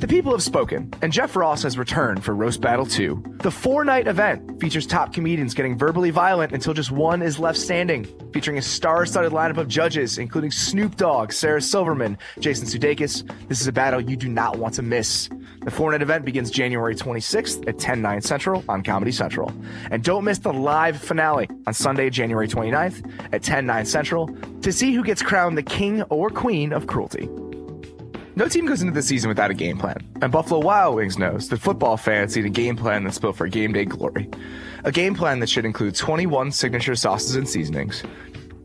The people have spoken, and Jeff Ross has returned for Roast Battle 2. The four night event features top comedians getting verbally violent until just one is left standing, featuring a star studded lineup of judges, including Snoop Dogg, Sarah Silverman, Jason Sudeikis. This is a battle you do not want to miss. The four night event begins January 26th at 10 9 Central on Comedy Central. And don't miss the live finale on Sunday, January 29th at 10 9 Central to see who gets crowned the king or queen of cruelty. No team goes into the season without a game plan, and Buffalo Wild Wings knows that football fans need a game plan that's built for game day glory. A game plan that should include 21 signature sauces and seasonings,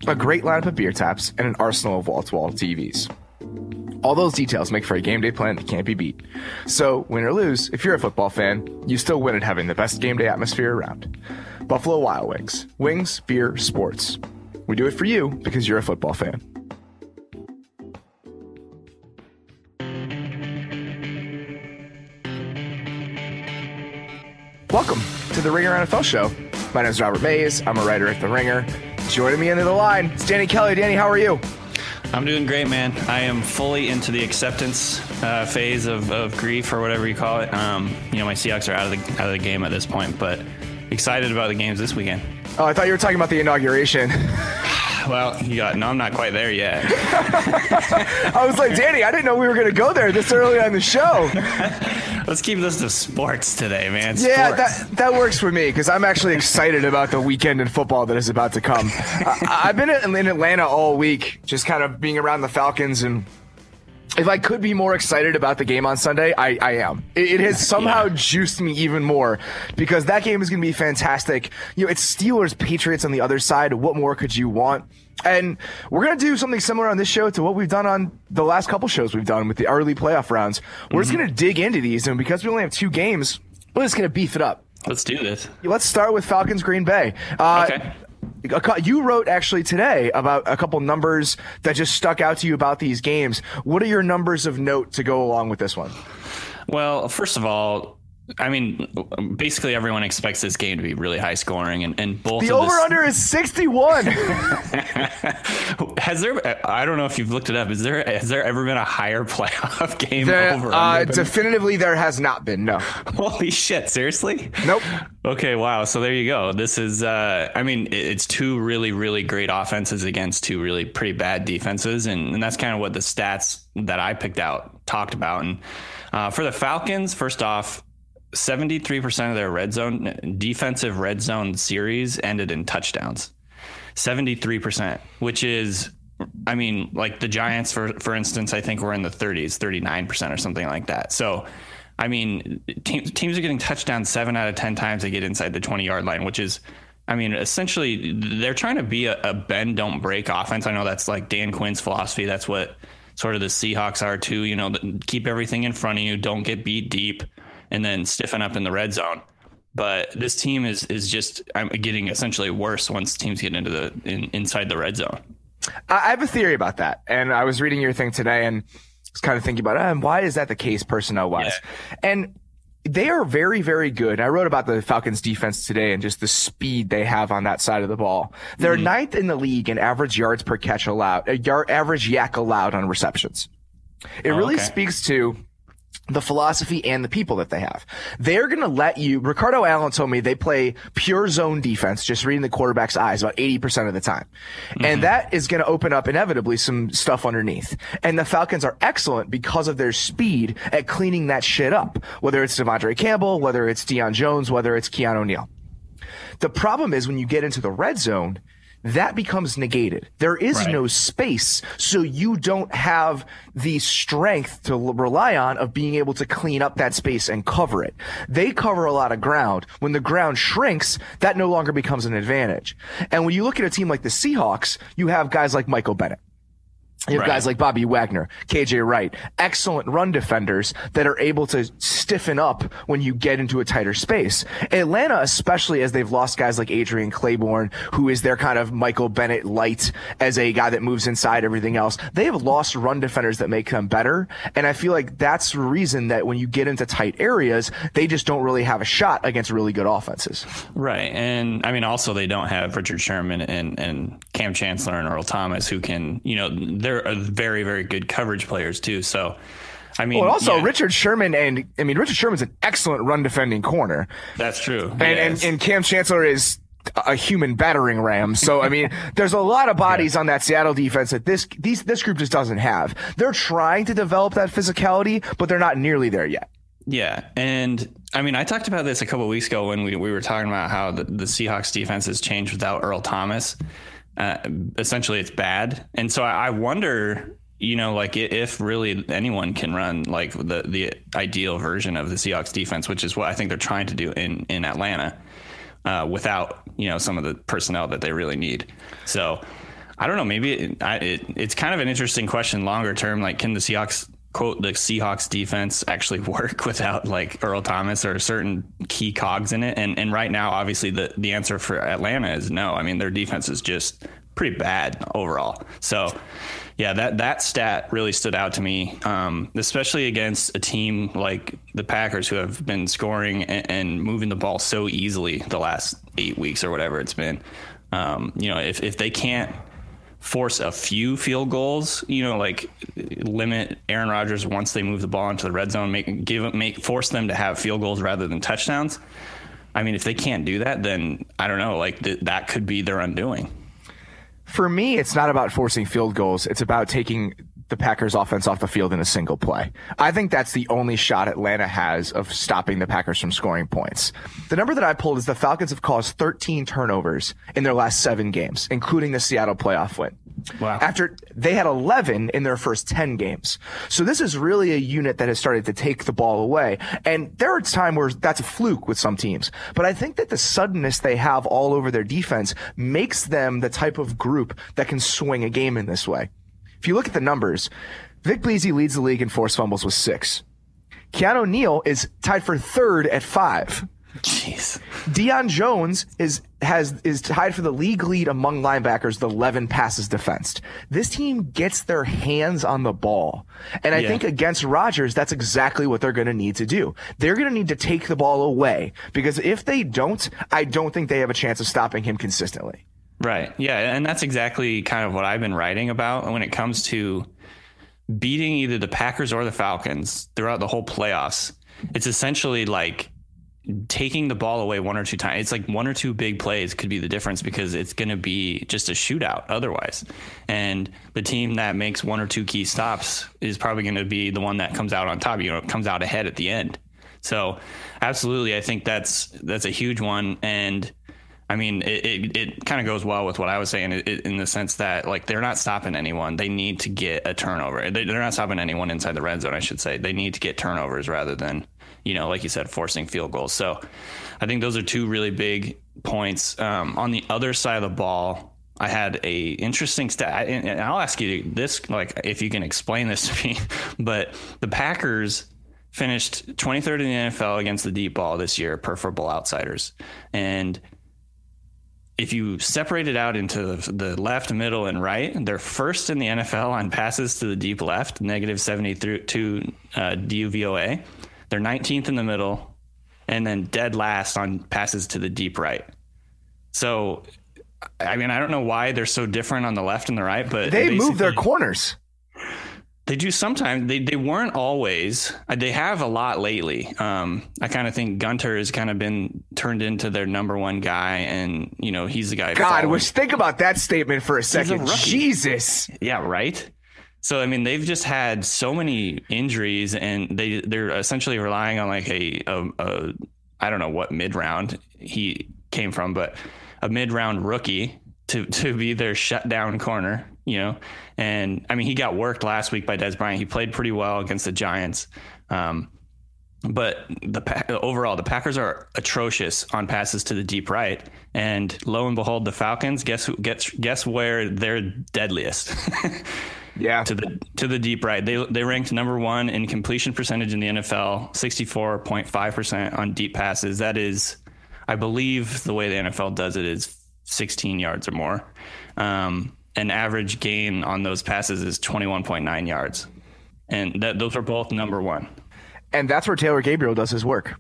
a great lineup of beer taps, and an arsenal of wall to wall TVs. All those details make for a game day plan that can't be beat. So, win or lose, if you're a football fan, you still win at having the best game day atmosphere around. Buffalo Wild Wings. Wings, beer, sports. We do it for you because you're a football fan. Welcome to the Ringer NFL show. My name is Robert Mays. I'm a writer at The Ringer. Joining me into the line, it's Danny Kelly. Danny, how are you? I'm doing great, man. I am fully into the acceptance uh, phase of, of grief or whatever you call it. Um, you know, my Seahawks are out of the out of the game at this point, but excited about the games this weekend. Oh, I thought you were talking about the inauguration. Well, you got no. I'm not quite there yet. I was like, Danny, I didn't know we were going to go there this early on the show. Let's keep this to sports today, man. Yeah, that that works for me because I'm actually excited about the weekend in football that is about to come. I, I've been in Atlanta all week, just kind of being around the Falcons and if I could be more excited about the game on Sunday, I, I am. It, it has somehow yeah. juiced me even more because that game is going to be fantastic. You know, it's Steelers Patriots on the other side. What more could you want? And we're going to do something similar on this show to what we've done on the last couple shows we've done with the early playoff rounds. We're mm-hmm. just going to dig into these. And because we only have two games, we're just going to beef it up. Let's do this. Let's start with Falcons Green Bay. Uh, okay. You wrote actually today about a couple numbers that just stuck out to you about these games. What are your numbers of note to go along with this one? Well, first of all, I mean, basically everyone expects this game to be really high scoring, and, and both the over under is sixty one. has there? I don't know if you've looked it up. Is there has there ever been a higher playoff game there, over? Uh, definitively, there has not been. No. Holy shit! Seriously? Nope. Okay. Wow. So there you go. This is. Uh, I mean, it's two really, really great offenses against two really pretty bad defenses, and, and that's kind of what the stats that I picked out talked about. And uh, for the Falcons, first off 73% of their red zone defensive red zone series ended in touchdowns. 73%, which is I mean, like the Giants for for instance, I think we're in the 30s, 39% or something like that. So, I mean, te- teams are getting touchdowns 7 out of 10 times they get inside the 20-yard line, which is I mean, essentially they're trying to be a, a bend don't break offense. I know that's like Dan Quinn's philosophy. That's what sort of the Seahawks are too, you know, keep everything in front of you, don't get beat deep and then stiffen up in the red zone. But this team is is just I'm getting essentially worse once teams get into the in, inside the red zone. I have a theory about that, and I was reading your thing today and was kind of thinking about um, why is that the case personnel wise, yeah. and they are very, very good. I wrote about the Falcons defense today and just the speed they have on that side of the ball. They're mm-hmm. ninth in the league in average yards per catch allowed, uh, yard, average YAC allowed on receptions. It oh, really okay. speaks to the philosophy and the people that they have. They're going to let you, Ricardo Allen told me they play pure zone defense, just reading the quarterback's eyes about 80% of the time. Mm-hmm. And that is going to open up inevitably some stuff underneath. And the Falcons are excellent because of their speed at cleaning that shit up, whether it's De'Vondre Campbell, whether it's Deion Jones, whether it's Keanu Neal. The problem is when you get into the red zone, that becomes negated. There is right. no space. So you don't have the strength to rely on of being able to clean up that space and cover it. They cover a lot of ground. When the ground shrinks, that no longer becomes an advantage. And when you look at a team like the Seahawks, you have guys like Michael Bennett. You have right. guys like Bobby Wagner, KJ Wright, excellent run defenders that are able to stiffen up when you get into a tighter space. Atlanta, especially as they've lost guys like Adrian Clayborn, who is their kind of Michael Bennett light as a guy that moves inside everything else. They have lost run defenders that make them better. And I feel like that's the reason that when you get into tight areas, they just don't really have a shot against really good offenses. Right. And I mean, also they don't have Richard Sherman and, and Kam Chancellor and Earl Thomas who can, you know, they're they're very very good coverage players too. So I mean, well, also yeah, Richard Sherman, and I mean Richard Sherman's an excellent run defending corner, That's true. and and, and Kam Chancellor is a human battering ram. So I mean, there's a lot of bodies on that Seattle defense that this these this group just doesn't have. They're trying to develop that physicality, but they're not nearly there yet. Yeah, and I mean, I talked about this a couple weeks ago when we, we were talking about how the, the Seahawks defense has changed without Earl Thomas. Uh, essentially, it's bad, and so I, I wonder, you know, like if really anyone can run like the the ideal version of the Seahawks defense, which is what I think they're trying to do in in Atlanta, uh, without you know some of the personnel that they really need. So. I don't know. Maybe it, I, it, it's kind of an interesting question longer term. Like, can the Seahawks quote the Seahawks defense actually work without like Earl Thomas or certain key cogs in it? And and right now, obviously, the the answer for Atlanta is no. I mean, their defense is just pretty bad overall. So. Yeah, that, that stat really stood out to me, um, especially against a team like the Packers, who have been scoring and, and moving the ball so easily the last eight weeks or whatever it's been. Um, you know, if, if they can't force a few field goals, you know, like limit Aaron Rodgers once they move the ball into the red zone, make give make force them to have field goals rather than touchdowns. I mean, if they can't do that, then I don't know, like th- that could be their undoing. For me, it's not about forcing field goals. It's about taking the Packers offense off the field in a single play. I think that's the only shot Atlanta has of stopping the Packers from scoring points. The number that I pulled is the Falcons have caused 13 turnovers in their last seven games, including the Seattle playoff win. Wow. After they had 11 in their first 10 games. So this is really a unit that has started to take the ball away. And there are times where that's a fluke with some teams. But I think that the suddenness they have all over their defense makes them the type of group that can swing a game in this way. If you look at the numbers, Vic Beasley leads the league in forced fumbles with six. Keanu Neal is tied for third at five. Jeez. Deion Jones is has is tied for the league lead among linebackers, the 11 passes defensed. This team gets their hands on the ball. And I Yeah. think against Rodgers, that's exactly what they're going to need to do. They're going to need to take the ball away because if they don't, I don't think they have a chance of stopping him consistently. Right. Yeah. And that's exactly kind of what I've been writing about when it comes to beating either the Packers or the Falcons throughout the whole playoffs. It's essentially like taking the ball away one or two times. It's like one or two big plays could be the difference because it's going to be just a shootout otherwise. And the team that makes one or two key stops is probably going to be the one that comes out on top, you know, comes out ahead at the end. So, absolutely, I think that's that's a huge one and I mean, it, it, it kind of goes well with what I was saying in the sense that like they're not stopping anyone. They need to get a turnover. They- They're not stopping anyone inside the red zone, I should say. They need to get turnovers rather than, you know, like you said, forcing field goals. So I think those are two really big points. Um, on the other side of the ball, I had a interesting stat, and I'll ask you this, like if you can explain this to me. But the Packers finished 23rd in the NFL against the deep ball this year Football Outsiders, and if you separate it out into the, left, middle, and right, they're first in the NFL on passes to the deep left, negative 72 uh, DVOA. They're 19th in the middle, and then dead last on passes to the deep right. So, I mean, I don't know why they're so different on the left and the right, but They move their corners. They do sometimes. They they weren't always. Uh, They have a lot lately. Um, I kind of think Gunter has kind of been turned into their number one guy, and you know he's the guy. God, following- which think about that statement for a second. rookie. Jesus. yeah, right. So I mean, they've just had so many injuries, and they they're essentially relying on like a, a, a I don't know what mid round he came from, but a mid round rookie to to be their shutdown corner, you know. And I mean, he got worked last week by Dez Bryant. He played pretty well against the Giants. Um, but the overall, the Packers are atrocious on passes to the deep right, and lo and behold, the Falcons guess who gets guess where they're deadliest Yeah. to the to the deep right. They they ranked number one in completion percentage in the NFL, sixty four point five percent on deep passes. That is, I believe, the way the NFL does it is sixteen yards or more. Um, an average gain on those passes is twenty one point nine yards, and that those are both number one. And that's where Taylor Gabriel does his work.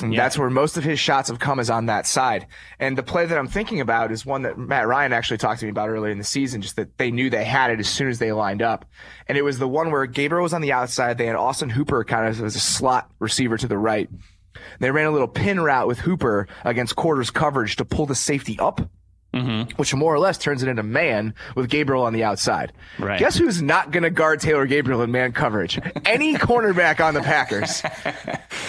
And yeah. that's where most of his shots have come is on that side. And the play that I'm thinking about is one that Matt Ryan actually talked to me about earlier in the season, just that they knew they had it as soon as they lined up. And it was the one where Gabriel was on the outside. They had Austin Hooper kind of as a slot receiver to the right. They ran a little pin route with Hooper against quarters coverage to pull the safety up. Mm-hmm. Which more or less turns it into man with Gabriel on the outside. Right. Guess who's not going to guard Taylor Gabriel in man coverage? Any cornerback on the Packers.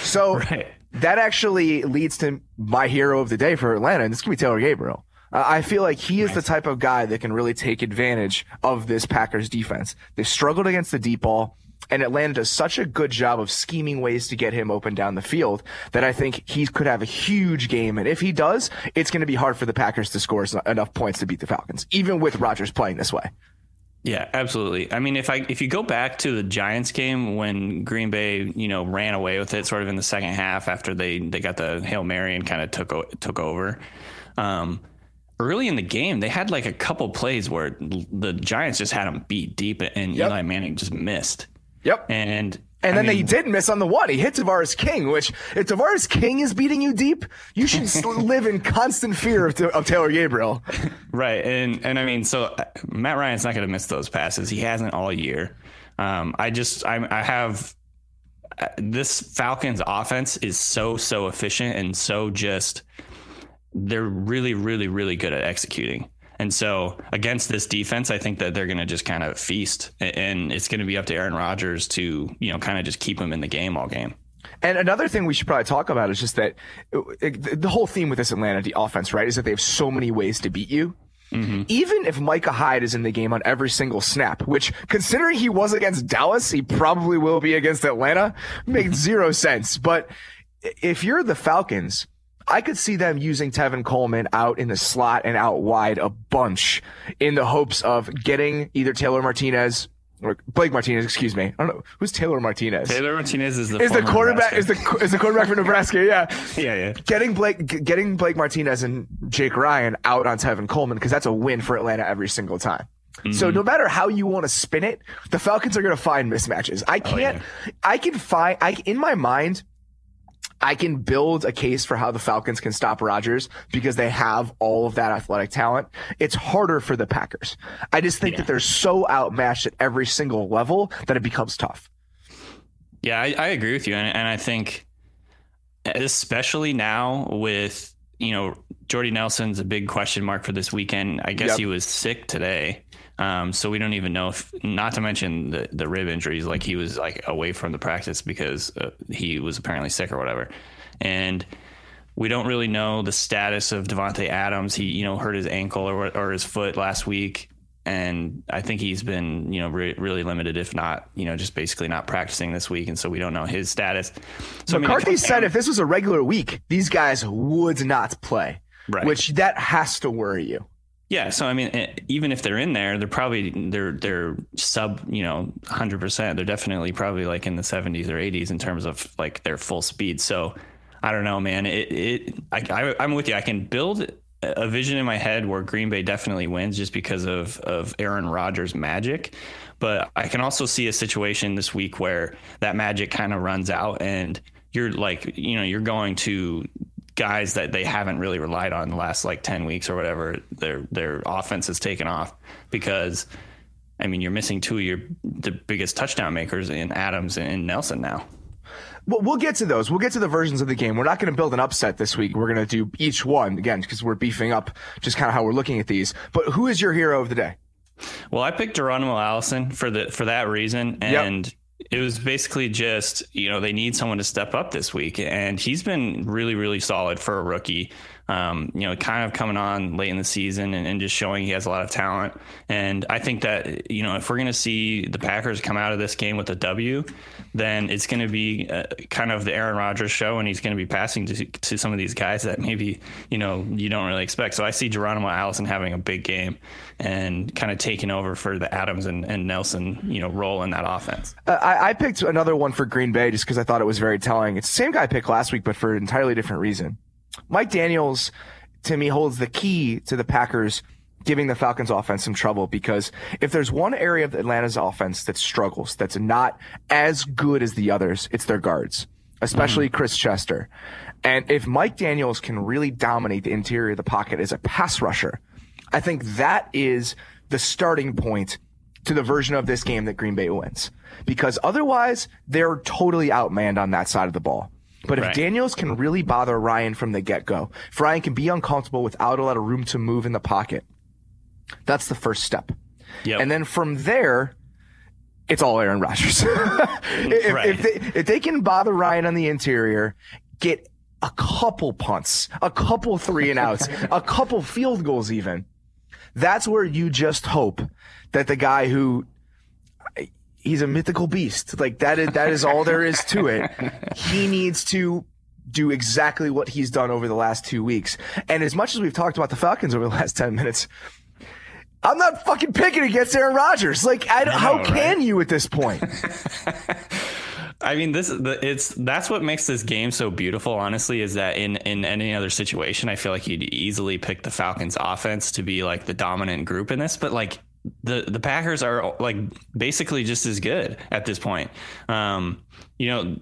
So right that actually leads to my hero of the day for Atlanta, and this could be Taylor Gabriel. Uh, I feel like he is the type of guy that can really take advantage of this Packers defense. They struggled against the deep ball, and Atlanta does such a good job of scheming ways to get him open down the field that I think he could have a huge game. And if he does, it's going to be hard for the Packers to score enough points to beat the Falcons, even with Rodgers playing this way. Yeah, absolutely. I mean, if I if you go back to the Giants game when Green Bay, you know, ran away with it sort of in the second half after they they got the hail mary and kind of took took over. Um, early in the game, they had like a couple plays where the Giants just had them beat deep, and yep. Eli Manning just missed. Yep. And and I then mean, he did miss on the one. He hit Tavarres King, which if Tavarres King is beating you deep, you should live in constant fear of, of, Taylor Gabriel. Right. And, and I mean, so uh, Matt Ryan's not going to miss those passes. He hasn't all year. Um, I just, I, I have uh, this Falcons offense is so, so efficient and so just, they're really, really, really good at executing. And so against this defense, I think that they're going to just kind of feast, and it's going to be up to Aaron Rodgers to you know kind of just keep them in the game all game. And another thing we should probably talk about is just that the whole theme with this Atlanta offense, right, is that they have so many ways to beat you. Mm-hmm. Even if Micah Hyde is in the game on every single snap, which considering he was against Dallas, he probably will be against Atlanta, makes zero sense. But if you're the Falcons, I could see them using Tevin Coleman out in the slot and out wide a bunch in the hopes of getting either Taylor Martinez or Blake Martinez, excuse me. I don't know who's Taylor Martinez. Taylor Martinez is the is the quarterback is the is the quarterback for Nebraska. Yeah, yeah, yeah. Getting Blake, getting Blake Martinez and Jake Ryan out on Tevin Coleman because that's a win for Atlanta every single time. Mm-hmm. So no matter how you want to spin it, the Falcons are going to find mismatches. I can't. Oh, yeah. I can find. I in my mind. I can build a case for how the Falcons can stop Rodgers because they have all of that athletic talent. It's harder for the Packers. I just think yeah. that they're so outmatched at every single level that it becomes tough. Yeah, I, I agree with you. And, and I think, especially now with, you know, Jordy Nelson's a big question mark for this weekend. I guess yep. he was sick today. Um, so we don't even know if, not to mention the, the rib injuries, like he was like away from the practice because uh, he was apparently sick or whatever. And we don't really know the status of Davante Adams. He, you know, hurt his ankle or, or his foot last week. And I think he's been, you know, re- really limited, if not, you know, just basically not practicing this week. And so we don't know his status. So McCarthy I mean, said if this was a regular week, these guys would not play, right. which that has to worry you. Yeah, so I mean, even if they're in there, they're probably they're they're sub, you know, hundred percent. They're definitely probably like in the seventies or eighties in terms of like their full speed. So I don't know, man. It it I, I am with you. I can build a vision in my head where Green Bay definitely wins just because of of Aaron Rodgers' magic. But I can also see a situation this week where that magic kind of runs out and you're like, you know, you're going to guys that they haven't really relied on the last like 10 weeks or whatever their their offense has taken off because I mean you're missing two of your the biggest touchdown makers in Adams and Nelson now. Well, we'll get to those. We'll get to the versions of the game. We're not going to build an upset this week. We're going to do each one again because we're beefing up just kind of how we're looking at these. But who is your hero of the day? Well, I picked Geronimo Allison for the for that reason, and yep it was basically just you know they need someone to step up this week, and he's been really really solid for a rookie um, you know, kind of coming on late in the season and, and, just showing he has a lot of talent. And I think that, you know, if we're going to see the Packers come out of this game with a W, then it's going to be uh, kind of the Aaron Rodgers show, and he's going to be passing to, to some of these guys that maybe, you know, you don't really expect. So I see Geronimo Allison having a big game and kind of taking over for the Adams and, and Nelson, you know, role in that offense. Uh, I, I picked another one for Green Bay just because I thought it was very telling. It's the same guy I picked last week, but for an entirely different reason. Mike Daniels, to me, holds the key to the Packers giving the Falcons offense some trouble because if there's one area of Atlanta's offense that struggles, that's not as good as the others, it's their guards. especially mm. Chris Chester. And if Mike Daniels can really dominate the interior of the pocket as a pass rusher, I think that is the starting point to the version of this game that Green Bay wins. Because otherwise, they're totally outmanned on that side of the ball. But if Right. Daniels can really bother Ryan from the get go, if Ryan can be uncomfortable without a lot of room to move in the pocket, that's the first step. Yep. And then from there, it's all Aaron Rodgers. if, Right. if, they, if they can bother Ryan on the interior, get a couple punts, a couple three and outs, a couple field goals even, that's where you just hope that the guy who he's a mythical beast. Like that is that is all there is to it. He needs to do exactly what he's done over the last two weeks. And as much as we've talked about the Falcons over the last ten minutes, I'm not fucking picking against Aaron Rodgers. Like, I, don't- how know, can you at this point? I mean, this the, it's that's what makes this game so beautiful. Honestly, is that in in any other situation, I feel like you'd easily pick the Falcons' offense to be like the dominant group in this. But like the the Packers are like basically just as good at this point. Um, you know,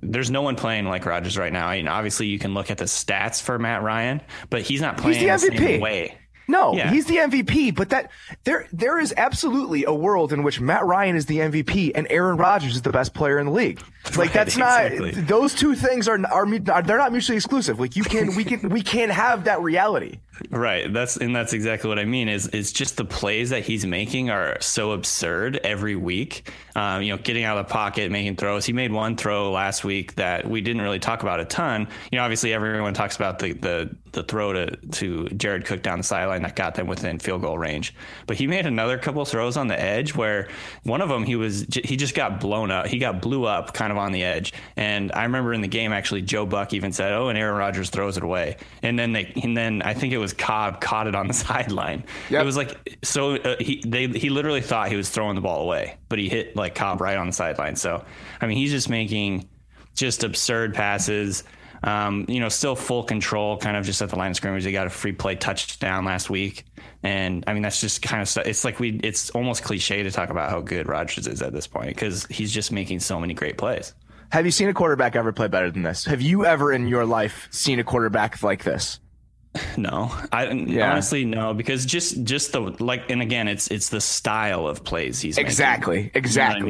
there's no one playing like Rodgers right now. I mean, obviously, you can look at the stats for Matt Ryan, but he's not playing the the same way. No, Yeah. he's the MVP, but that there there is absolutely a world in which Matt Ryan is the MVP and Aaron Rodgers is the best player in the league. Like Right, that's not exactly. those two things are are they're not mutually exclusive. Like you can we can we can have that reality. Right. That's and that's exactly what I mean. Is is just the plays that he's making are so absurd every week. Um, you know, getting out of the pocket, making throws. He made one throw last week that we didn't really talk about a ton. You know, obviously everyone talks about the the the throw to to Jared Cook down the sideline that got them within field goal range. But he made another couple throws on the edge where one of them he was he just got blown up. He got blew up kind of on the edge. And I remember in the game actually Joe Buck even said, "Oh, and Aaron Rodgers throws it away." And then they and then I think it was Cobb caught it on the sideline. Yep. It was like so uh, he they he literally thought he was throwing the ball away, but he hit like Cobb right on the sideline. So I mean, he's just making just absurd passes. Um, you know, still full control, kind of just at the line of scrimmage. They got a free play touchdown last week, and I mean that's just kind of stuff. It's like we, it's almost cliche to talk about how good Rodgers is at this point because he's just making so many great plays. Have you seen a quarterback ever play better than this? Have you ever in your life seen a quarterback like this? No, I Yeah. honestly no because just just the like, and again, it's it's the style of plays he's making. Exactly.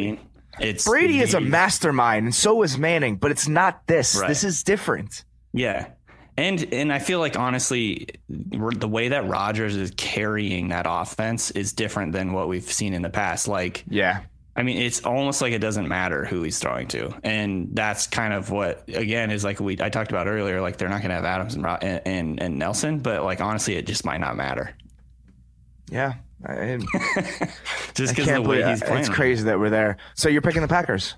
You know what I Exactly. mean? It's Brady is a mastermind and so is Manning, but it's not this. Right. This is different. Yeah. And and I feel like honestly, the way that Rodgers is carrying that offense is different than what we've seen in the past. Like, Yeah. I mean, it's almost like it doesn't matter who he's throwing to, and that's kind of what again is like we I talked about earlier. Like they're not going to have Adams and and and Nelson, but like honestly, it just might not matter Yeah. I, just because of the way he's playing. it's crazy that we're there. So you're picking the Packers.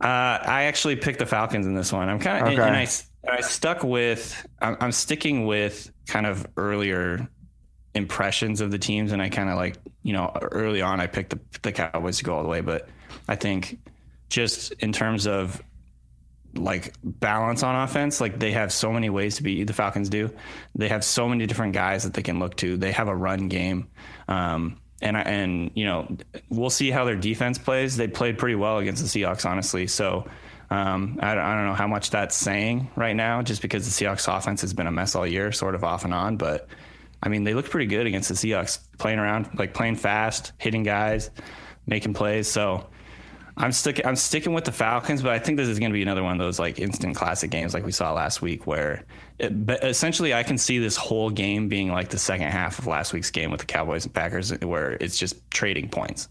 Uh, I actually picked the Falcons in this one. I'm kind of, Okay. and I, I stuck with, I'm, I'm sticking with kind of earlier impressions of the teams. And I kind of like, you know, early on, I picked the, the Cowboys to go all the way. But I think just in terms of like balance on offense, like they have so many ways to beat you, the Falcons do. They have so many different guys that they can look to. They have a run game. Um, and I, and you know we'll see how their defense plays. They played pretty well against the Seahawks, honestly. So um, I, I don't know how much that's saying right now, just because the Seahawks offense has been a mess all year, sort of off and on. But I mean, they looked pretty good against the Seahawks, playing around, like playing fast, hitting guys, making plays. So I'm sticking. I'm sticking with the Falcons, but I think this is going to be another one of those like instant classic games like we saw last week, where it, but essentially I can see this whole game being like the second half of last week's game with the Cowboys and Packers, where it's just trading points.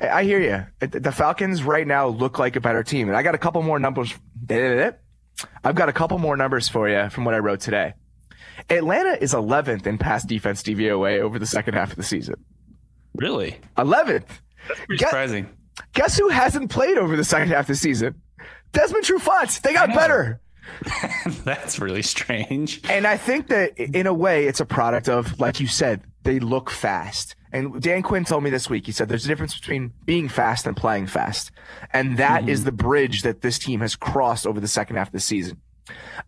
I hear you. The Falcons right now look like a better team, and I got a couple more numbers. I've got a couple more numbers for you from what I wrote today. Atlanta is 11th in pass defense DVOA over the second half of the season. Really, 11th. pretty Guess, surprising. Guess who hasn't played over the second half of the season? Desmond Trufant. They got better. That's really strange. And I think that in a way, it's a product of, like you said, they look fast. And Dan Quinn told me this week, he said there's a difference between being fast and playing fast. And that mm-hmm. is the bridge that this team has crossed over the second half of the season.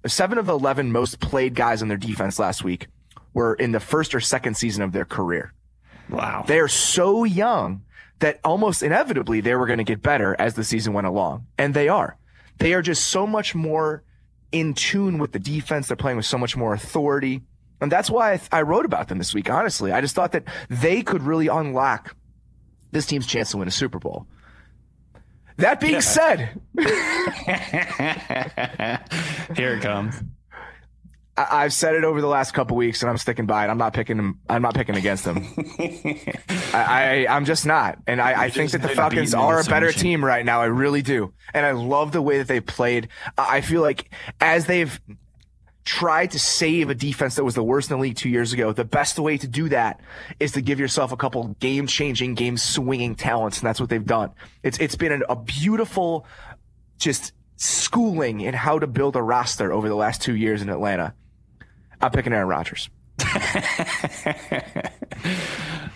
Seven of the 11 most played guys on their defense last week were in the first or second season of their career. Wow. They are so young that almost inevitably they were going to get better as the season went along. And they are. They are just so much more in tune with the defense. They're playing with so much more authority. And that's why I, th- I wrote about them this week, honestly. I just thought that they could really unlock this team's chance to win a Super Bowl. That being yeah. said, here it comes. I, have said it over the last couple weeks, and I'm sticking by it. I'm not picking them. I'm not picking against them. I, I am just not, and I, I think that the Falcons are a better team right now. I really do, and I love the way that they played. I feel like as they've tried to save a defense that was the worst in the league two years ago, the best way to do that is to give yourself a couple game changing, game swinging talents. And that's what they've done. It's, it's been an, a beautiful, just schooling in how to build a roster over the last two years in Atlanta. I'm picking Aaron Rodgers.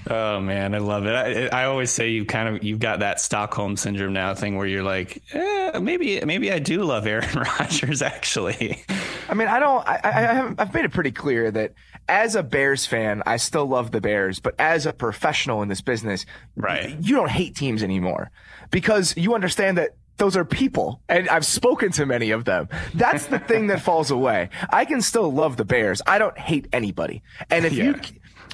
oh man, I love it. I, I, always say you kind of you've got that Stockholm syndrome now thing where you're like, eh, maybe maybe I do love Aaron Rodgers actually. I mean, I don't. I, I have, I've made it pretty clear that as a Bears fan, I still love the Bears, but as a professional in this business, right, you don't hate teams anymore because you understand that those are people and I've spoken to many of them. That's the thing that falls away. I can still love the Bears. I don't hate anybody. And if yeah. you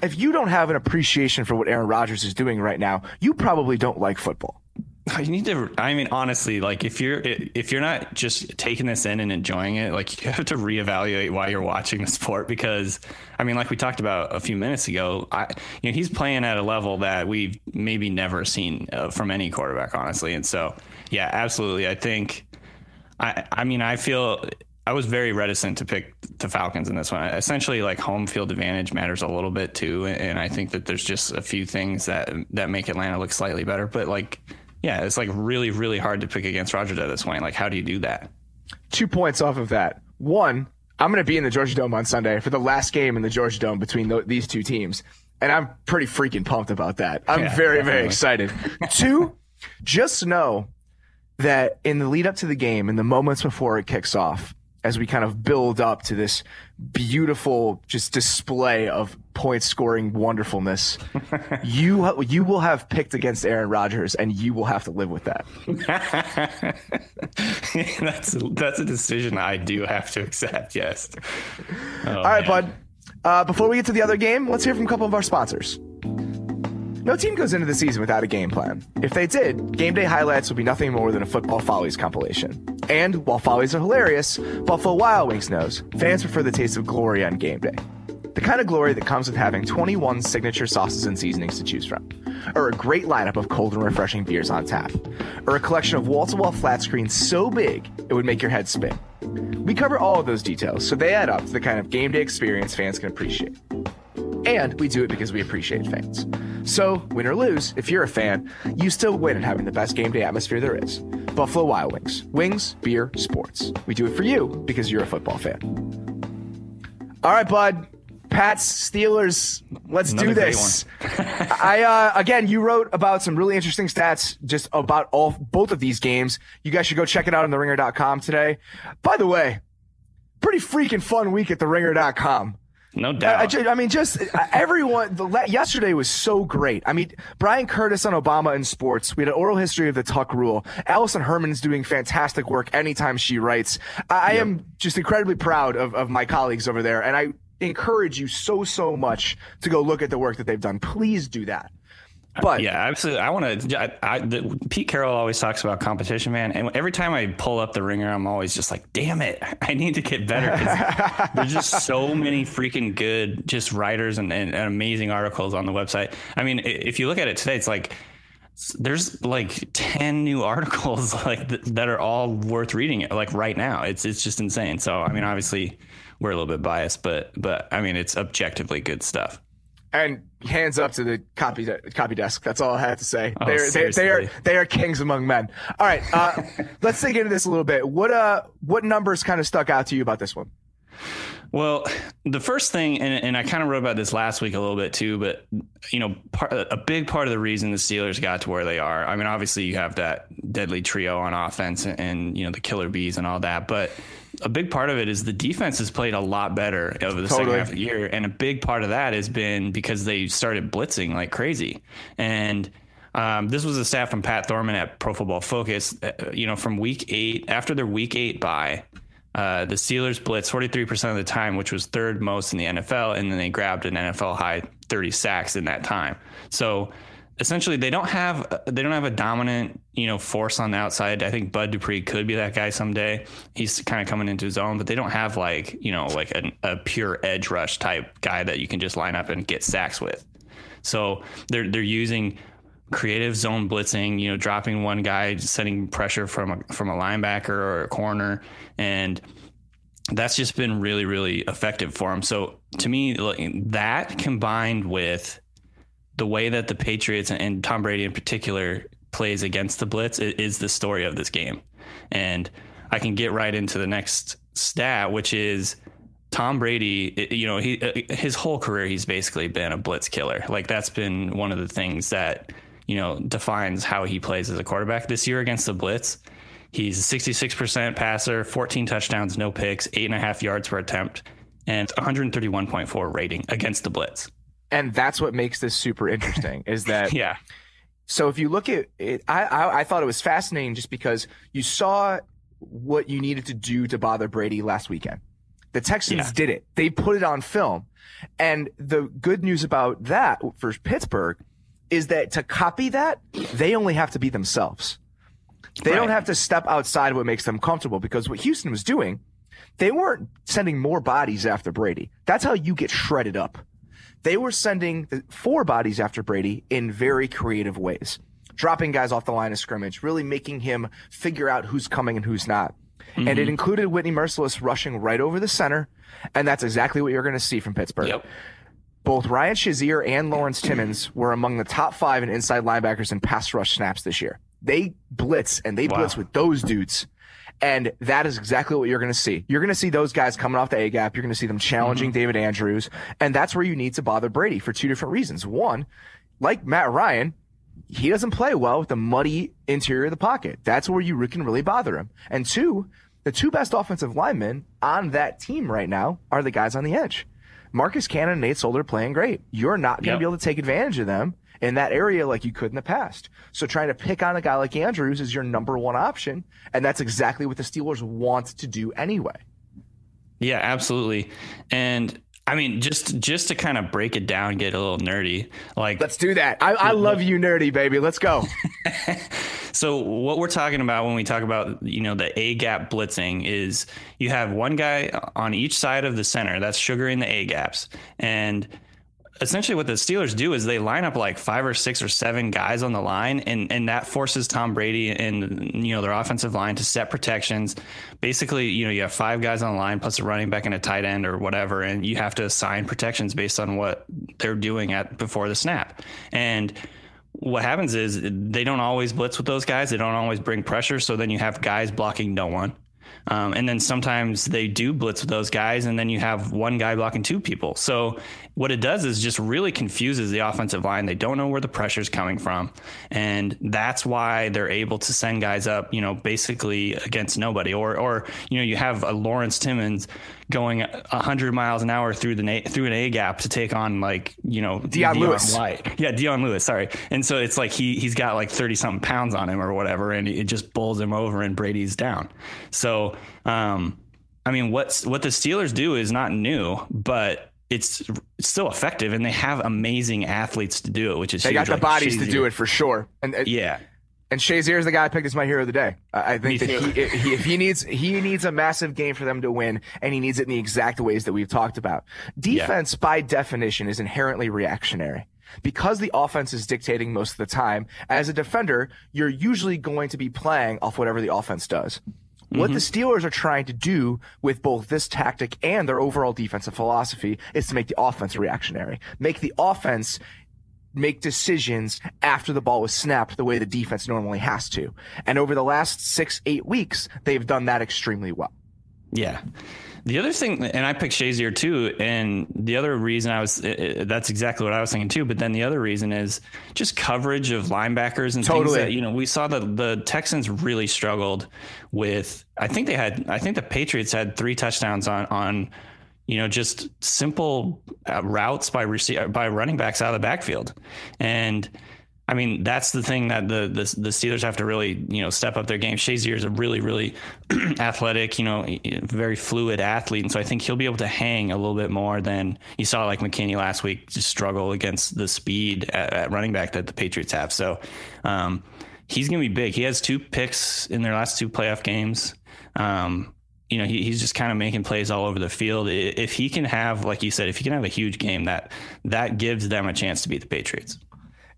if you don't have an appreciation for what Aaron Rodgers is doing right now, you probably don't like football. You need to. I mean, honestly, like if you're if you're not just taking this in and enjoying it, like you have to reevaluate why you're watching the sport because, I mean, like we talked about a few minutes ago, I you know he's playing at a level that we've maybe never seen uh, from any quarterback, honestly, and so yeah, absolutely. I think. I I mean, I feel I was very reticent to pick the Falcons in this one. Essentially, like home field advantage matters a little bit too, and I think that there's just a few things that that make Atlanta look slightly better. But like, yeah, it's like really, really hard to pick against Roger at this point. Like, how do you do that? Two points off of that. One, I'm going to be in the Georgia Dome on Sunday for the last game in the Georgia Dome between th- these two teams, and I'm pretty freaking pumped about that. I'm yeah, very, definitely. very excited. Two, just know that in the lead up to the game, in the moments before it kicks off as we kind of build up to this beautiful just display of point scoring wonderfulness, you you will have picked against Aaron Rodgers, and you will have to live with that. that's that's a decision I do have to accept. Yes. Oh, All right, man. bud. Uh, before we get to the other game, let's hear from a couple of our sponsors. No team goes into the season without a game plan. If they did, game day highlights would be nothing more than a football follies compilation. And while follies are hilarious, Buffalo Wild Wings knows fans prefer the taste of glory on game day. The kind of glory that comes with having 21 signature sauces and seasonings to choose from, or a great lineup of cold and refreshing beers on tap, or a collection of wall to wall flat screens so big it would make your head spin. We cover all of those details so they add up to the kind of game day experience fans can appreciate. And we do it because we appreciate fans. So, win or lose, if you're a fan, you still win at having the best game day atmosphere there is. Buffalo Wild Wings. Wings, beer, sports. We do it for you because you're a football fan. All right, bud. Pats, Steelers, let's Another do this. I uh, again, you wrote about some really interesting stats just about all both of these games. You guys should go check it out on theringer.com today. By the way, pretty freaking fun week at theringer.com. No doubt. I, I, mean, just uh, everyone. The, yesterday was so great. I mean, Bryan Curtis on Obama in sports. We had an oral history of the Tuck rule. Alison Herman's doing fantastic work anytime she writes. I, yep. I am just incredibly proud of, of my colleagues over there, and I encourage you so so much to go look at the work that they've done. Please do that. But yeah, absolutely. I want to. Pete Carroll always talks about competition, man. And every time I pull up the ringer, I'm always just like, damn it, I need to get better. there's just so many freaking good, just writers and, and, and amazing articles on the website. I mean, if you look at it today, it's like there's like 10 new articles like th- that are all worth reading like right now it's it's just insane so i mean obviously we're a little bit biased but but i mean it's objectively good stuff and hands up to the copy de- copy desk. That's all I have to say. Oh, They're, they, they are they are kings among men. All right, uh, let's dig into this a little bit. What uh what numbers kind of stuck out to you about this one? Well, the first thing, and, and I kind of wrote about this last week a little bit too, but you know, part, a big part of the reason the Steelers got to where they are. I mean, obviously you have that deadly trio on offense, and, and you know the killer bees and all that, but a big part of it is the defense has played a lot better over the totally. second half of the year, and a big part of that has been because they started blitzing like crazy, and um, this was a stat from Pat Thorman at Pro Football Focus. Uh, you know, from week eight, after their week eight bye, uh, the Steelers blitz 43% of the time, which was third most in the NFL, and then they grabbed an NFL high 30 sacks in that time. So essentially, they don't have they don't have a dominant you know force on the outside. I think Bud Dupree could be that guy someday. He's kind of coming into his own, but they don't have like you know like a pure edge rush type guy that you can just line up and get sacks with. So they're they're using creative zone blitzing, you know, dropping one guy, sending pressure from a, from a linebacker or a corner, and that's just been really really effective for him. So to me, that combined with the way that the Patriots and Tom Brady in particular plays against the blitz is the story of this game, and I can get right into the next stat, which is. Tom Brady, you know, he uh, his whole career he's basically been a blitz killer. Like that's been one of the things that you know, defines how he plays as a quarterback this year against the blitz. He's a 66% passer, 14 touchdowns, no picks, eight and a half yards per attempt, and 131.4 rating against the blitz. And that's what makes this super interesting is that, yeah. So if you look at it, I, I, I thought it was fascinating just because you saw what you needed to do to bother Brady last weekend. The Texans yeah. did it. They put it on film. And the good news about that for Pittsburgh is that to copy that, they only have to be themselves. They right. don't have to step outside what makes them comfortable because what Houston was doing, they weren't sending more bodies after Brady. That's how you get shredded up. They were sending the four bodies after Brady in very creative ways, dropping guys off the line of scrimmage, really making him figure out who's coming and who's not. Mm-hmm. And it mm-hmm. included Whitney Mercilus rushing right over the center. And that's exactly what you're going to see from Pittsburgh. Yep. Both Ryan Shazier and Lawrence Timmons were among the top five in inside linebackers in pass rush snaps this year. They blitz and they wow. blitz with those dudes. And that is exactly what you're going to see. You're going to see those guys coming off the A gap. You're going to see them challenging mm-hmm. David Andrews. And that's where you need to bother Brady for two different reasons. One, like Matt Ryan, he doesn't play well with the muddy interior of the pocket. That's where you can really bother him. And two, the two best offensive linemen on that team right now are the guys on the edge. Marcus Cannon and Nate Solder playing great. You're not going to yep. be able to take advantage of them in that area like you could in the past. So trying to pick on a guy like Andrews is your number one option. And that's exactly what the Steelers want to do anyway. Yeah, absolutely. And I mean, just just to kind of break it down, get a little nerdy. Like, let's do that. I, I love you, nerdy baby. Let's go. so, what we're talking about when we talk about you know the A gap blitzing is you have one guy on each side of the center that's sugaring the A gaps, and essentially what the Steelers do is they line up like five or six or seven guys on the line, and and that forces Tom Brady and you know their offensive line to set protections. Basically, you know you have five guys on the line plus a running back and a tight end or whatever, and you have to assign protections based on what they're doing at before the snap. And what happens is they don't always blitz with those guys. They don't always bring pressure. So then you have guys blocking no one. Um, and then sometimes they do blitz with those guys, and then you have one guy blocking two people. So what it does is just really confuses the offensive line. They don't know where the pressure is coming from. And that's why they're able to send guys up, you know, basically against nobody. Or, or you know, you have a Lawrence Timmons going 100 miles an hour through the through an A gap to take on like you know Dion, Dion Lewis, White. yeah, Dion Lewis. Sorry, and so it's like he he's got like 30 something pounds on him or whatever, and it just bowls him over, and Brady's down. So, um, I mean, what's what the Steelers do is not new, but it's, still effective, and they have amazing athletes to do it, which is they huge. got the like bodies Shazier. to do it for sure. And uh, yeah, and Shazier is the guy I picked as my hero of the day. I think that he, he, if he needs he needs a massive game for them to win, and he needs it in the exact ways that we've talked about. Defense, yeah. by definition, is inherently reactionary. Because the offense is dictating most of the time, as a defender, you're usually going to be playing off whatever the offense does. What mm-hmm. the Steelers are trying to do with both this tactic and their overall defensive philosophy is to make the offense reactionary, make the offense make decisions after the ball was snapped the way the defense normally has to. And over the last six, eight weeks, they've done that extremely well. Yeah. The other thing, and I picked Shazier too, and the other reason I was, that's exactly what I was thinking too. But then the other reason is just coverage of linebackers and totally. things that, you know, we saw that the Texans really struggled with, I think they had, I think the Patriots had three touchdowns on, on, you know, just simple uh, routes by rece- by running backs out of the backfield. And, I mean, that's the thing that the, the, the Steelers have to really, you know, step up their game. Shazier is a really, really athletic, you know, very fluid athlete. And so I think he'll be able to hang a little bit more than you saw like McKinney last week just struggle against the speed at, at running back that the Patriots have. So um, he's going to be big. He has two picks in their last two playoff games. Um, you know, he, he's just kind of making plays all over the field. If he can have, like you said, if he can have a huge game, that that gives them a chance to beat the Patriots.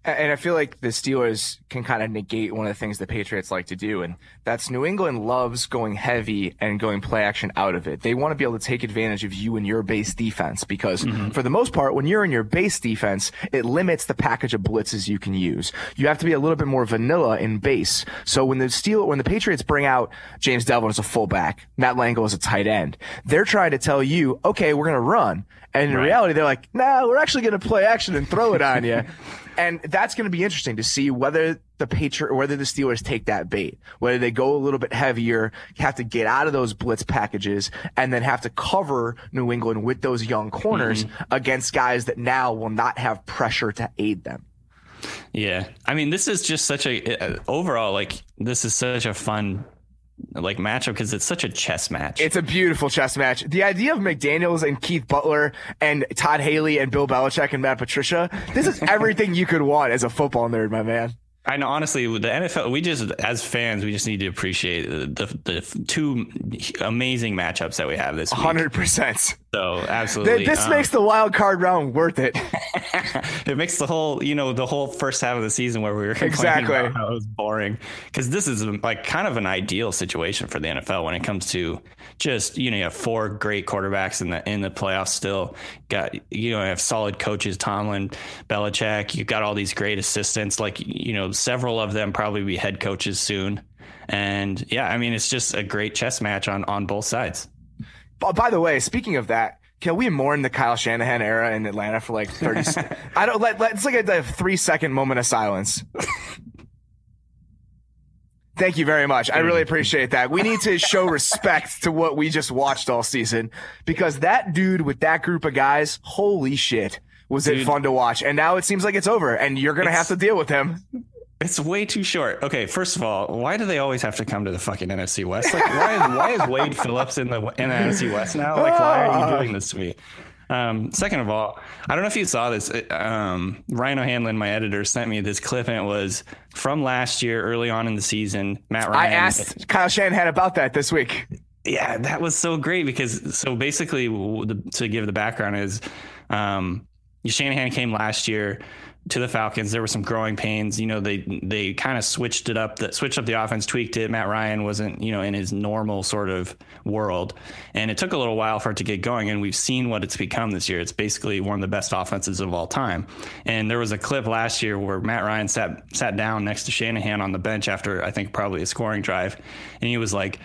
And I feel like the Steelers can kind of negate one of the things the Patriots like to do. And that's New England loves going heavy and going play action out of it. They want to be able to take advantage of you and your base defense because mm-hmm. for the most part, when you're in your base defense, it limits the package of blitzes you can use. You have to be a little bit more vanilla in base. So when the Steel, when the Patriots bring out James Develin as a fullback, Matt Lengel as a tight end, they're trying to tell you, okay, we're going to run. And in right. reality, they're like, nah, we're actually going to play action and throw it on you. and that's going to be interesting to see whether the Patriot whether the Steelers take that bait, whether they go a little bit heavier, have to get out of those blitz packages, and then have to cover New England with those young corners mm-hmm. against guys that now will not have pressure to aid them. Yeah, I mean, this is just such a uh, overall like this is such a fun like matchup because it's such a chess match. It's a beautiful chess match. The idea of McDaniels and Keith Butler and Todd Haley and Bill Belichick and Matt Patricia, this is everything you could want as a football nerd, my man. I know, honestly, the NFL, we just, as fans, we just need to appreciate the, the two amazing matchups that we have this week. 100%. So, absolutely. This um, makes the wild card round worth it. it makes the whole, you know, the whole first half of the season where we were exactly it was boring. Because this is like kind of an ideal situation for the NFL when it comes to just, you know, you have four great quarterbacks in the in the playoffs still. Got, you know, you have solid coaches, Tomlin, Belichick. You've got all these great assistants. Like, you know, several of them probably be head coaches soon. And yeah, I mean, it's just a great chess match on, on both sides. By the way, speaking of that, can we mourn the Kyle Shanahan era in Atlanta for like 30 I don't let, let's look at the three second moment of silence. Thank you very much. I really appreciate that. We need to show respect to what we just watched all season because that dude with that group of guys, holy shit, was dude, it fun to watch. And now it seems like it's over and you're going to have to deal with him. It's way too short. Okay, first of all, why do they always have to come to the fucking NFC West? Like, why is, why is Wade Phillips in the in the NFC West now? Like, why are you doing this to me? Um, second of all, I don't know if you saw this. Um, Ryan O'Hanlon, my editor, sent me this clip, and it was from last year, early on in the season. Matt Ryan. I asked Kyle Shanahan about that this week. Yeah, that was so great because so basically, the, to give the background is, um, Shanahan came last year to the Falcons. There were some growing pains. You know, they they kind of switched it up, that switched up the offense, tweaked it. Matt Ryan wasn't, you know, in his normal sort of world, and it took a little while for it to get going. And we've seen what it's become this year. It's basically one of the best offenses of all time. And there was a clip last year where Matt Ryan sat sat down next to Shanahan on the bench after I think probably a scoring drive, and he was like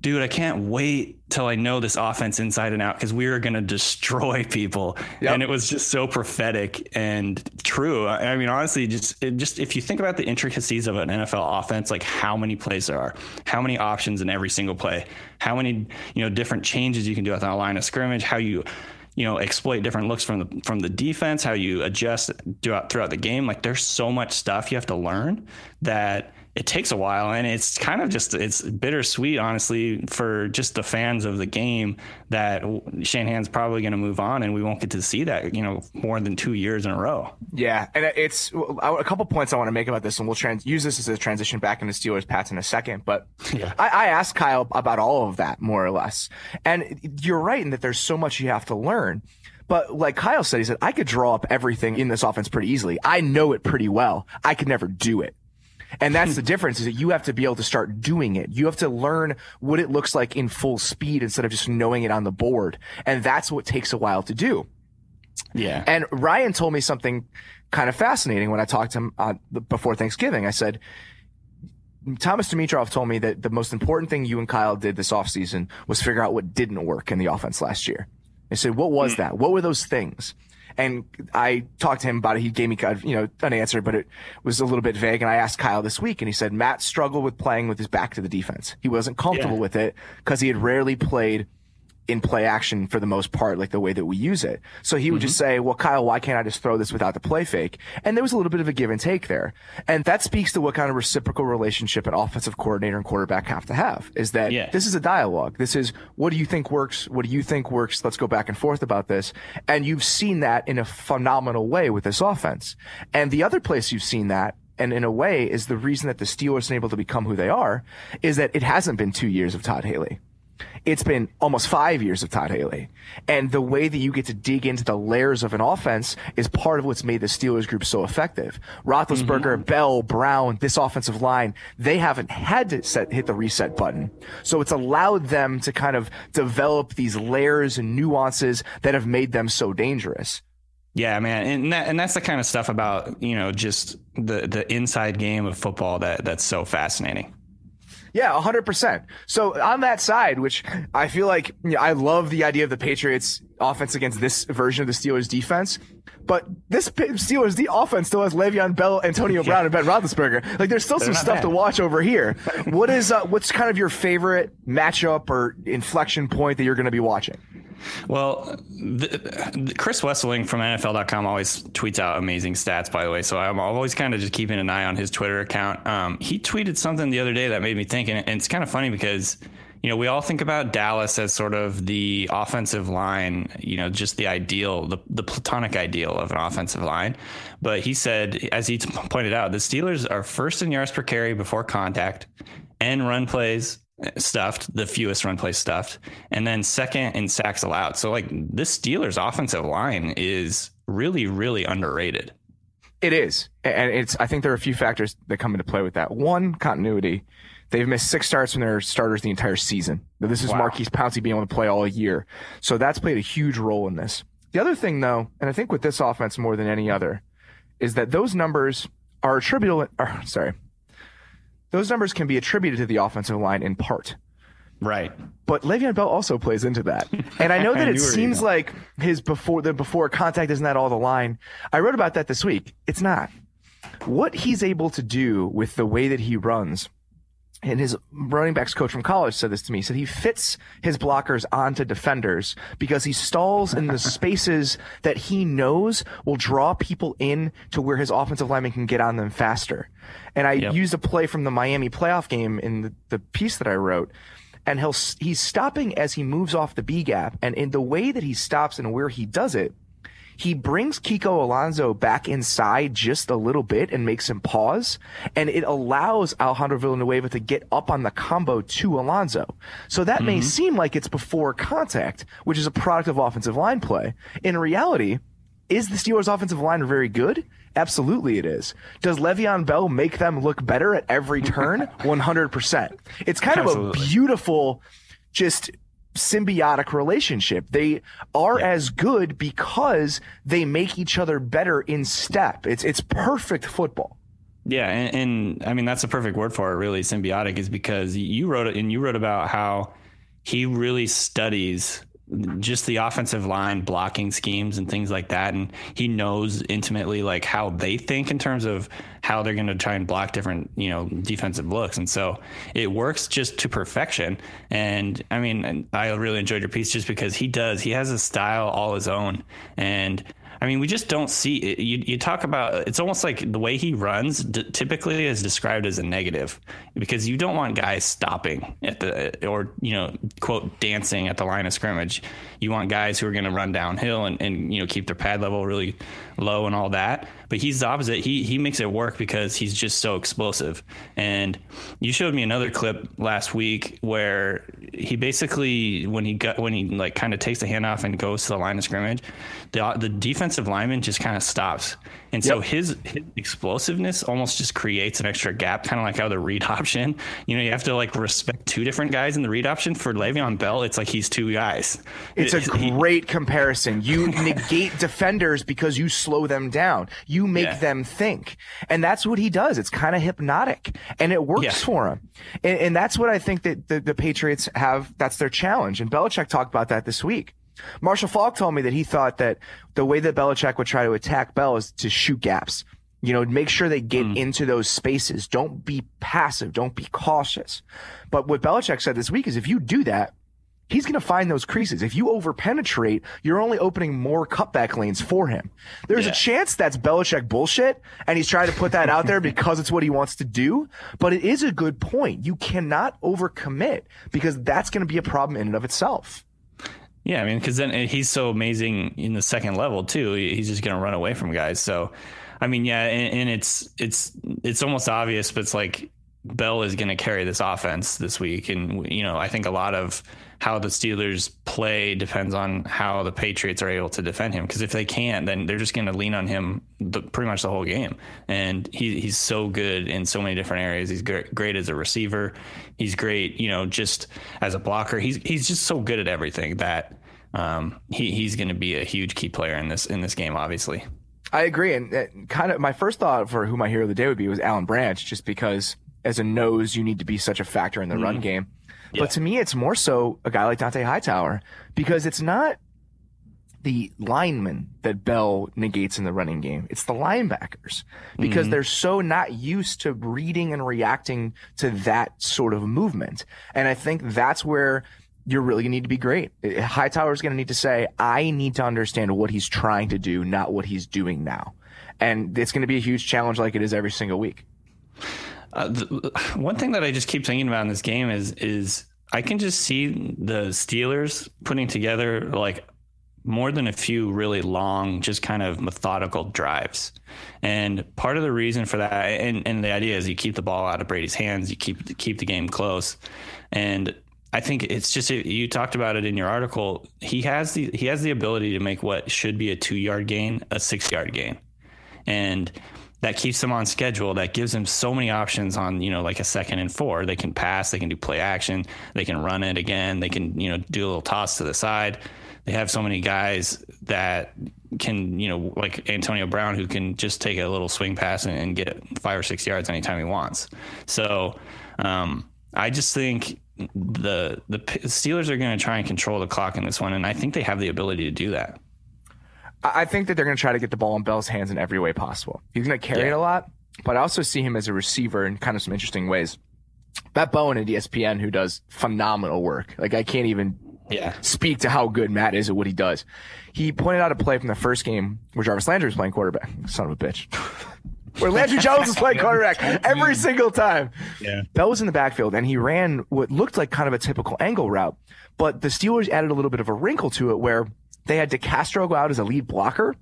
dude, I can't wait till I know this offense inside and out because we are going to destroy people. Yep. And it was just so prophetic and true. I mean, honestly, just just if you think about the intricacies of an NFL offense, like how many plays there are, how many options in every single play, how many you know different changes you can do at the line of scrimmage, how you you know exploit different looks from the from the defense, how you adjust throughout throughout the game. Like there's so much stuff you have to learn that it takes a while and it's kind of just it's bittersweet honestly for just the fans of the game that Shanahan's probably going to move on and we won't get to see that you know more than two years in a row yeah and it's uh, a couple points I want to make about this and we'll trans- use this as a transition back into Steelers Pats in a second but yeah. I, I asked Kyle about all of that more or less and you're right in that there's so much you have to learn but like Kyle said, he said, I could draw up everything in this offense pretty easily. I know it pretty well. I could never do it. And that's the difference is that you have to be able to start doing it. You have to learn what it looks like in full speed instead of just knowing it on the board. And that's what takes a while to do. Yeah. And Ryan told me something kind of fascinating when I talked to him uh, before Thanksgiving. I said, Thomas Dimitroff told me that the most important thing you and Kyle did this offseason was figure out what didn't work in the offense last year. I said, what was mm. that? What were those things? And I talked to him about it. He gave me, you know, an answer, but it was a little bit vague. And I asked Kyle this week and he said Matt struggled with playing with his back to the defense. He wasn't comfortable yeah. with it because he had rarely played in play action for the most part, like the way that we use it. So he would mm-hmm. just say, well, Kyle, why can't I just throw this without the play fake? And there was a little bit of a give and take there. And that speaks to what kind of reciprocal relationship an offensive coordinator and quarterback have to have is that yeah. this is a dialogue. This is what do you think works? What do you think works? Let's go back and forth about this. And you've seen that in a phenomenal way with this offense. And the other place you've seen that and in a way is the reason that the Steelers are able to become who they are is that it hasn't been two years of Todd Haley it's been almost five years of Todd Haley. And the way that you get to dig into the layers of an offense is part of what's made the Steelers group so effective. Roethlisberger, mm-hmm. Bell, Brown, this offensive line, they haven't had to set, hit the reset button. So it's allowed them to kind of develop these layers and nuances that have made them so dangerous. Yeah, man, and that, and that's the kind of stuff about you know just the the inside game of football that that's so fascinating. Yeah, 100%. So on that side, which I feel like you know, I love the idea of the Patriots offense against this version of the Steelers defense. But this Steelers the offense still has Le'Veon Bell, Antonio Brown, yeah. and Ben Roethlisberger. Like, there's still They're some stuff bad. to watch over here. what is uh, what's kind of your favorite matchup or inflection point that you're going to be watching? Well, the, the Chris Wesseling from NFL.com always tweets out amazing stats, by the way. So I'm always kind of just keeping an eye on his Twitter account. Um, he tweeted something the other day that made me think, and it's kind of funny because you know, we all think about Dallas as sort of the offensive line, you know, just the ideal, the, the platonic ideal of an offensive line. But he said, as he pointed out, the Steelers are first in yards per carry before contact and run plays stuffed, the fewest run plays stuffed, and then second in sacks allowed. So like this Steelers offensive line is really, really underrated. It is. And it's I think there are a few factors that come into play with that. One, continuity. They've missed six starts from their starters the entire season. This is wow. Maurkice Pouncey being able to play all year. So that's played a huge role in this. The other thing though, and I think with this offense more than any other, is that those numbers are attributable or, sorry, those numbers can be attributed to the offensive line in part. Right. But Le'Veon Bell also plays into that. And I know that it seems like his before the before contact isn't that all the line. I wrote about that this week. It's not. What he's able to do with the way that he runs and his running backs coach from college said this to me. He said he fits his blockers onto defenders because he stalls in the spaces that he knows will draw people in to where his offensive lineman can get on them faster. And I yep. used a play from the Miami playoff game in the, the piece that I wrote. And he'll, he's stopping as he moves off the B gap. And in the way that he stops and where he does it, he brings Kiko Alonso back inside just a little bit and makes him pause. And it allows Alejandro Villanueva to get up on the combo to Alonso. So that mm-hmm. may seem like it's before contact, which is a product of offensive line play. In reality, is the Steelers offensive line very good? Absolutely it is. Does Le'Veon Bell make them look better at every turn? 100%. It's kind Absolutely. of a beautiful, just symbiotic relationship. They are yeah. as good because they make each other better in step. It's it's perfect football. Yeah, and, and, I mean that's a perfect word for it. Really, symbiotic is because you wrote it and you wrote about how he really studies just the offensive line blocking schemes and things like that. And he knows intimately like how they think in terms of how they're going to try and block different you know defensive looks. And so it works just to perfection. And i mean i really enjoyed your piece just because he does he has a style all his own. And I mean, we just don't see it. You, you talk about it's almost like the way he runs d- typically is described as a negative because you don't want guys stopping at the or you know quote dancing at the line of scrimmage. You want guys who are going to run downhill and, and you know keep their pad level really low and all that. But he's the opposite. He he makes it work because he's just so explosive. And you showed me another clip last week where he basically when he got when he like kind of takes the handoff and goes to the line of scrimmage, the the defensive lineman just kind of stops. And so yep. his, his explosiveness almost just creates an extra gap, kind of like how the read option. You know, you have to like respect two different guys in the read option. For Le'Veon Bell, it's like he's two guys. It's a great comparison. You negate defenders because you slow them down. You make yeah. them think. And that's what he does. It's kind of hypnotic and it works yeah. for him. And, and, that's what I think that the, the Patriots have. That's their challenge. And Belichick talked about that this week. Marshall Faulk told me that he thought that the way that Belichick would try to attack Bell is to shoot gaps. You know, make sure they get mm. into those spaces. Don't be passive. Don't be cautious. But what Belichick said this week is if you do that, he's going to find those creases. If you over penetrate, you're only opening more cutback lanes for him. There's yeah. a chance that's Belichick bullshit and he's trying to put that out there because it's what he wants to do. But it is a good point. You cannot overcommit because that's going to be a problem in and of itself. Yeah, I mean, because then eh, he's so amazing in the second level too. He's just to run away from guys. So, I mean, yeah, and, and it's it's it's almost obvious, but it's like Bell is going to carry this offense this week, and you know, I think a lot of how the Steelers play depends on how the Patriots are able to defend him. Because if they can't, then they're just going to lean on him the, pretty much the whole game. And he, he's so good in so many different areas. He's great, great as a receiver. He's great, you know, just as a blocker. He's he's just so good at everything that um, he, he's going to be a huge key player in this in this game. Obviously, I agree. And kind of my first thought for who my hero of the day would be was Alan Branch, just because as a nose, you need to be such a factor in the mm. run game. Yeah. But to me, it's more so a guy like Dont'a Hightower because it's not the linemen that Bell negates in the running game. It's the linebackers because mm-hmm. they're so not used to reading and reacting to that sort of movement. And I think that's where you're really going to need to be great. Hightower is going to need to say, I need to understand what he's trying to do, not what he's doing now. And it's going to be a huge challenge like it is every single week. Uh, the, one thing that I just keep thinking about in this game is is I can just see the Steelers putting together like more than a few really long, just kind of methodical drives. And part of the reason for that, and, and the idea is you keep the ball out of Brady's hands, you keep keep the game close, and I think it's just you talked about it in your article. He has the he has the ability to make what should be a two yard gain a six yard gain, and that keeps them on schedule. That gives them so many options on, you know, like a second and four. They can pass, they can do play action, they can run it again, they can, you know, do a little toss to the side. They have so many guys that can, you know, like Antonio Brown, who can just take a little swing pass and, and get five or six yards anytime he wants. So um, I just think the the Steelers are going to try and control the clock in this one, and I think they have the ability to do that. I think that they're going to try to get the ball in Bell's hands in every way possible. He's going to carry yeah. it a lot, but I also see him as a receiver in kind of some interesting ways. Matt Bowen at ESPN, who does phenomenal work. Like I can't even yeah. speak to how good Matt is at what he does. He pointed out a play from the first game where Jarvis Landry was playing quarterback. Son of a bitch. where Landry Jones was playing quarterback every single time. Yeah. Bell was in the backfield and he ran what looked like kind of a typical angle route, but the Steelers added a little bit of a wrinkle to it where they had DeCastro go out as a lead blocker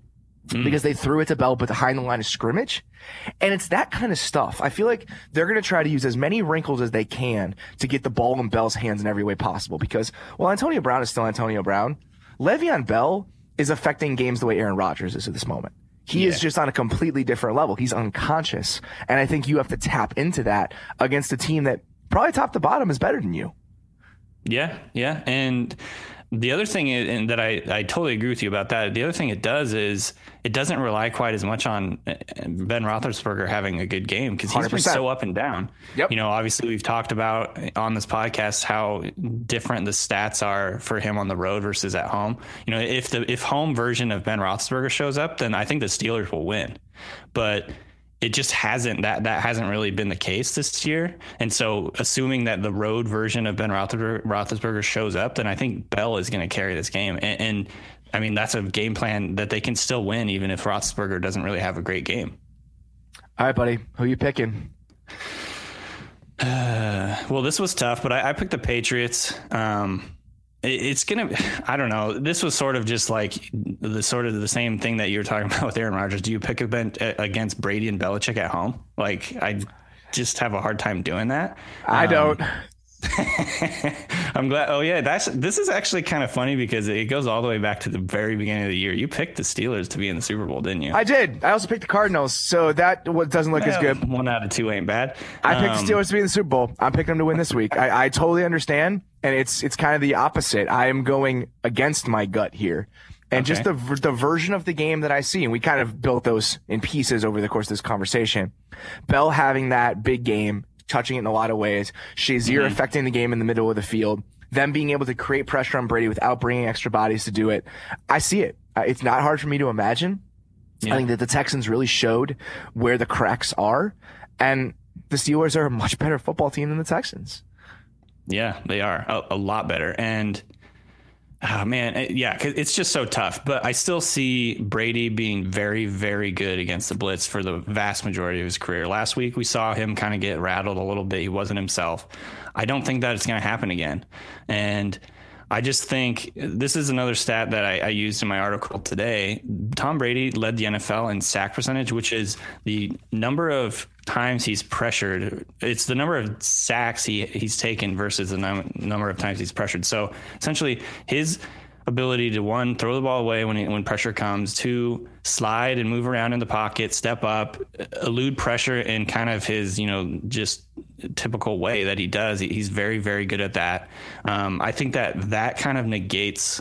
mm. because they threw it to Bell, but behind the line of scrimmage. And it's that kind of stuff. I feel like they're going to try to use as many wrinkles as they can to get the ball in Bell's hands in every way possible because, while Antonio Brown is still Antonio Brown. Le'Veon Bell is affecting games the way Aaron Rodgers is at this moment. He yeah. is just on a completely different level. He's unconscious. And I think you have to tap into that against a team that probably top to bottom is better than you. Yeah, yeah. And the other thing is, and that I, I totally agree with you about that. The other thing it does is it doesn't rely quite as much on uh, Ben Roethlisberger having a good game because he's 100%. been so up and down. Yep. You know, obviously we've talked about on this podcast how different the stats are for him on the road versus at home. You know, if the if home version of Ben Roethlisberger shows up, then I think the Steelers will win. But it just hasn't that that hasn't really been the case this year. And so, assuming that the road version of Ben Roethlisberger, shows up, then I think Bell is going to carry this game. And, and, I mean, that's a game plan that they can still win, even if Roethlisberger doesn't really have a great game. All right, buddy, who you picking? Uh, well, this was tough, but I, I picked the Patriots. Um, it's gonna i don't know. This was sort of just like the sort of the same thing that you were talking about with aaron rodgers. Do you pick a bench against brady and belichick at home? Like i just have a hard time doing that. I um, don't I'm glad. Oh yeah, that's this is actually kind of funny because it goes all the way back to the very beginning of the year. You picked the Steelers to be in the Super Bowl, didn't you? I did. I also picked the Cardinals, so that doesn't look well, as good. One out of two ain't bad. I picked um, the Steelers to be in the Super Bowl. I'm picking them to win this week. I, I totally understand, and it's it's kind of the opposite. I am going against my gut here. And okay. just the the version of the game that I see, and we kind of built those in pieces over the course of this conversation. Bell having that big game touching it in a lot of ways. Shazier mm-hmm. affecting the game in the middle of the field. Them being able to create pressure on Brady without bringing extra bodies to do it. I see it. It's not hard for me to imagine. Yeah. I think that the Texans really showed where the cracks are, and the Steelers are a much better football team than the Texans. Yeah, they are a, a lot better. And oh man, it, yeah, it's just so tough. But I still see Brady being very, very good against the blitz for the vast majority of his career. Last week we saw him kind of get rattled a little bit. He wasn't himself. I don't think that it's going to happen again. And I just think this is another stat that I, I, used in my article today. Tom Brady led the NFL in sack percentage, which is the number of times he's pressured. It's the number of sacks he he's taken versus the num- number of times he's pressured. So essentially, his ability to one throw the ball away when when pressure comes, two slide and move around in the pocket, step up, elude pressure in kind of his you know just typical way that he does. He's very very good at that. Um, I think that that kind of negates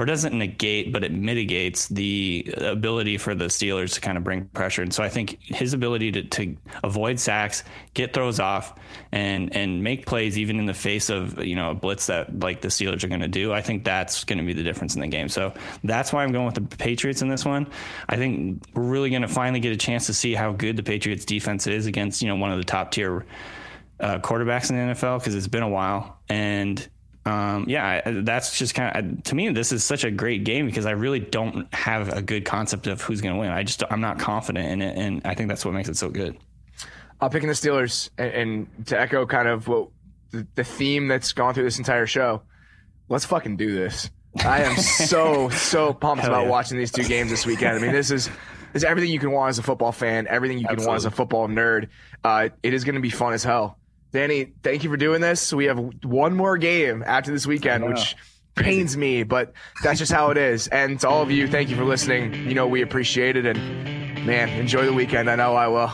or doesn't negate, but it mitigates the ability for the Steelers to kind of bring pressure. And so I think his ability to, to avoid sacks, get throws off, and and make plays even in the face of you know a blitz that like the Steelers are going to do. I think that's going to be the difference in the game. So that's why I'm going with the Patriots in this one. I think we're really going to finally get a chance to see how good the Patriots defense is against you know one of the top tier uh, quarterbacks in the NFL because it's been a while and um, yeah, that's just kind of to me. This is such a great game because I really don't have a good concept of who's going to win. I just I'm not confident in it, and I think that's what makes it so good. I'm picking the Steelers, and, and to echo kind of what the, the theme that's gone through this entire show. Let's fucking do this. I am so so pumped about yeah. watching these two games this weekend. I mean, this is is everything you can want as a football fan, everything you can Absolutely. want as a football nerd. Uh, it is going to be fun as hell. Danny, thank you for doing this. We have one more game after this weekend, which pains me, but that's just how it is. And to all of you, thank you for listening. You know, we appreciate it. And man, enjoy the weekend. I know I will.